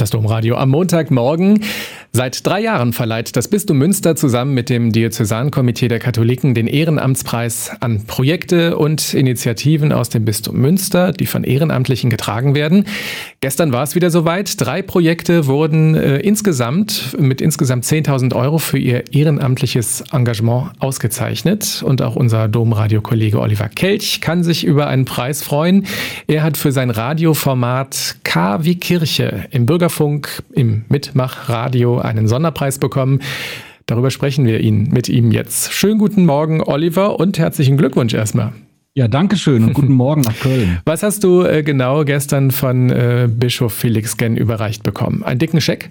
Das Domradio am Montagmorgen. Seit drei Jahren verleiht das Bistum Münster zusammen mit dem Diözesankomitee der Katholiken den Ehrenamtspreis an Projekte und Initiativen aus dem Bistum Münster, die von Ehrenamtlichen getragen werden. Gestern war es wieder soweit. Drei Projekte wurden äh, insgesamt mit insgesamt 10.000 Euro für ihr ehrenamtliches Engagement ausgezeichnet. Und auch unser Domradio-Kollege Oliver Kelch kann sich über einen Preis freuen. Er hat für sein Radioformat K wie Kirche im Bürgerfunk im Mitmachradio einen Sonderpreis bekommen. Darüber sprechen wir ihn mit ihm jetzt. Schönen guten Morgen, Oliver, und herzlichen Glückwunsch erstmal. Ja, danke schön und guten Morgen nach Köln. Was hast du äh, genau gestern von äh, Bischof Felix Genn überreicht bekommen? Einen dicken Scheck?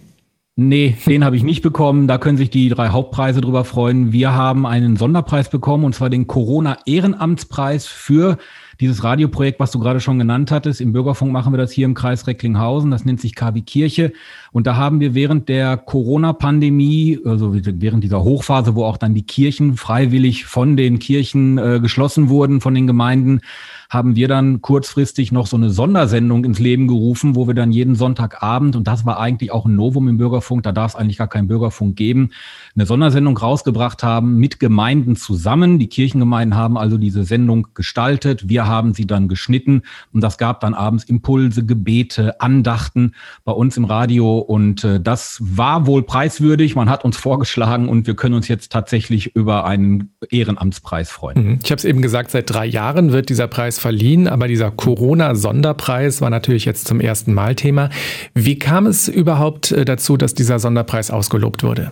Nee, den habe ich nicht bekommen. Da können sich die drei Hauptpreise drüber freuen. Wir haben einen Sonderpreis bekommen und zwar den Corona Ehrenamtspreis für dieses Radioprojekt, was du gerade schon genannt hattest, im Bürgerfunk machen wir das hier im Kreis Recklinghausen, das nennt sich KW Kirche. Und da haben wir während der Corona-Pandemie, also während dieser Hochphase, wo auch dann die Kirchen freiwillig von den Kirchen äh, geschlossen wurden, von den Gemeinden, haben wir dann kurzfristig noch so eine Sondersendung ins Leben gerufen, wo wir dann jeden Sonntagabend, und das war eigentlich auch ein Novum im Bürgerfunk, da darf es eigentlich gar keinen Bürgerfunk geben, eine Sondersendung rausgebracht haben mit Gemeinden zusammen. Die Kirchengemeinden haben also diese Sendung gestaltet. Wir haben sie dann geschnitten und das gab dann abends Impulse, Gebete, Andachten bei uns im Radio und äh, das war wohl preiswürdig. Man hat uns vorgeschlagen und wir können uns jetzt tatsächlich über einen Ehrenamtspreis freuen. Mhm. Ich habe es eben gesagt, seit drei Jahren wird dieser Preis verliehen, aber dieser Corona-Sonderpreis war natürlich jetzt zum ersten Mal Thema. Wie kam es überhaupt äh, dazu, dass dieser Sonderpreis ausgelobt wurde?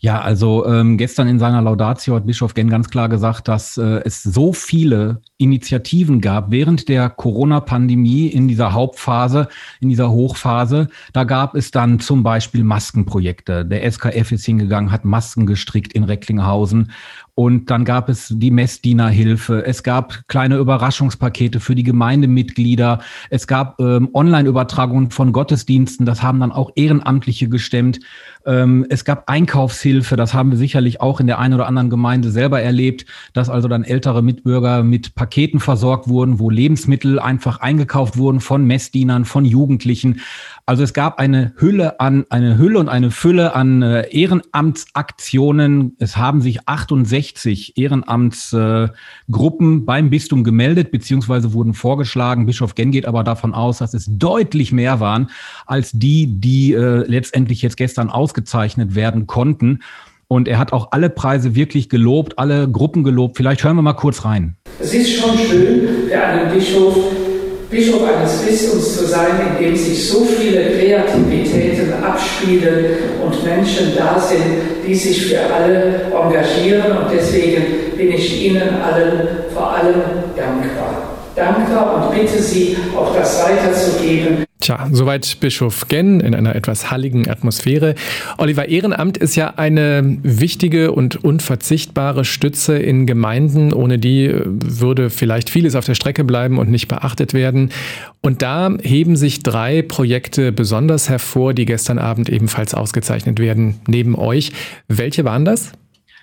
Ja, also ähm, gestern in seiner Laudatio hat Bischof Genn ganz klar gesagt, dass äh, es so viele Initiativen gab während der Corona-Pandemie in dieser Hauptphase, in dieser Hochphase. Da gab es dann zum Beispiel Maskenprojekte. Der SKF ist hingegangen, hat Masken gestrickt in Recklinghausen und dann gab es die Messdienerhilfe. Es gab kleine Überraschungspakete für die Gemeindemitglieder. Es gab ähm, Online-Übertragungen von Gottesdiensten. Das haben dann auch Ehrenamtliche gestemmt. Ähm, es gab Einkaufshilfe. Das haben wir sicherlich auch in der einen oder anderen Gemeinde selber erlebt, dass also dann ältere Mitbürger mit Paketen versorgt wurden, wo Lebensmittel einfach eingekauft wurden von Messdienern, von Jugendlichen. Also es gab eine Hülle an, eine Hülle und eine Fülle an äh, Ehrenamtsaktionen. Es haben sich 68 Ehrenamtsgruppen äh, beim Bistum gemeldet, beziehungsweise wurden vorgeschlagen. Bischof Genn geht aber davon aus, dass es deutlich mehr waren als die, die äh, letztendlich jetzt gestern ausgezeichnet werden konnten. Und er hat auch alle Preise wirklich gelobt, alle Gruppen gelobt. Vielleicht hören wir mal kurz rein. Es ist schon schön für einen Bischof, Bischof eines Bistums zu sein, in dem sich so viele Kreativitäten abspielen und Menschen da sind, die sich für alle engagieren. Und deswegen bin ich Ihnen allen vor allem dankbar. Dankbar und bitte Sie, auch das weiterzugeben. Tja, soweit Bischof Genn in einer etwas halligen Atmosphäre. Oliver, Ehrenamt ist ja eine wichtige und unverzichtbare Stütze in Gemeinden. Ohne die äh, würde vielleicht vieles auf der Strecke bleiben und nicht beachtet werden. Und da heben sich drei Projekte besonders hervor, die gestern Abend ebenfalls ausgezeichnet werden, neben euch. Welche waren das?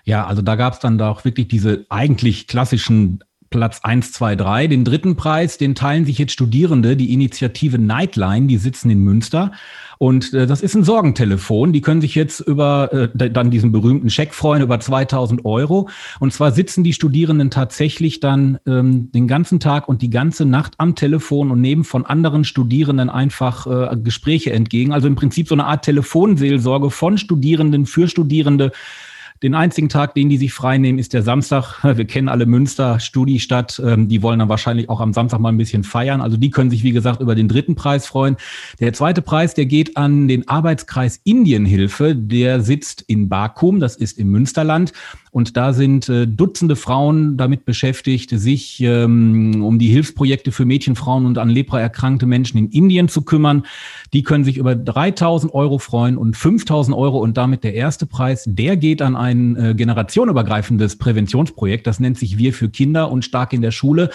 Ja, also da gab es dann auch wirklich diese eigentlich klassischen Platz 1, 2, 3. Den dritten Preis, den teilen sich jetzt Studierende, die Initiative Nightline, die sitzen in Münster. Und äh, das ist ein Sorgentelefon. Die können sich jetzt über äh, dann diesen berühmten Scheck freuen, über 2000 Euro. Und zwar sitzen die Studierenden tatsächlich dann ähm, den ganzen Tag und die ganze Nacht am Telefon und nehmen von anderen Studierenden einfach äh, Gespräche entgegen. Also im Prinzip so eine Art Telefonseelsorge von Studierenden für Studierende den einzigen Tag, den die sich frei nehmen, ist der Samstag. Wir kennen alle Münster, Studiestadt. Ähm, die wollen dann wahrscheinlich auch am Samstag mal ein bisschen feiern. Also die können sich, wie gesagt, über den dritten Preis freuen. Der zweite Preis, der geht an den Arbeitskreis Indienhilfe. Der sitzt in Bakum, das ist im Münsterland. Und da sind äh, Dutzende Frauen damit beschäftigt, sich ähm, um die Hilfsprojekte für Mädchen, Frauen und an Lepra erkrankte Menschen in Indien zu kümmern. Die können sich über 3000 Euro freuen und 5000 Euro und damit der erste Preis, der geht an ein äh, generationenübergreifendes Präventionsprojekt. Das nennt sich Wir für Kinder und stark in der Schule.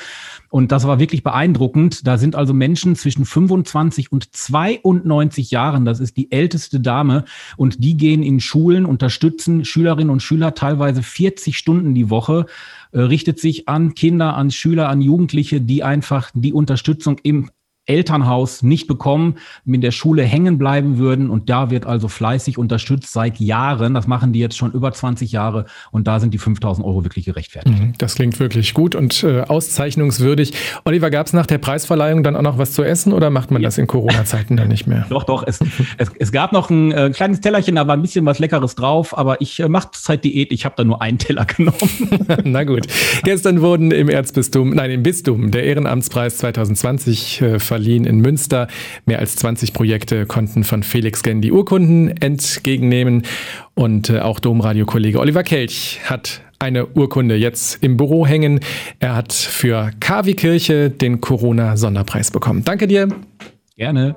Und das war wirklich beeindruckend. Da sind also Menschen zwischen 25 und 92 Jahren. Das ist die älteste Dame. Und die gehen in Schulen, unterstützen Schülerinnen und Schüler teilweise 40 Stunden die Woche äh, richtet sich an Kinder, an Schüler, an Jugendliche, die einfach die Unterstützung im Elternhaus nicht bekommen, in der Schule hängen bleiben würden. Und da wird also fleißig unterstützt seit Jahren. Das machen die jetzt schon über 20 Jahre. Und da sind die 5000 Euro wirklich gerechtfertigt. Mhm, das klingt wirklich gut und äh, auszeichnungswürdig. Oliver, gab es nach der Preisverleihung dann auch noch was zu essen oder macht man ja. das in Corona-Zeiten dann nicht mehr? Doch, doch. Es, es, es gab noch ein äh, kleines Tellerchen, da war ein bisschen was Leckeres drauf. Aber ich äh, mache Zeit Diät. Ich habe da nur einen Teller genommen. Na gut. Gestern wurden im Erzbistum, nein, im Bistum der Ehrenamtspreis 2020 äh, verliehen in Münster. Mehr als 20 Projekte konnten von Felix Gen die Urkunden entgegennehmen. Und äh, auch Domradio-Kollege Oliver Kelch hat eine Urkunde jetzt im Büro hängen. Er hat für KW Kirche den Corona-Sonderpreis bekommen. Danke dir. Gerne.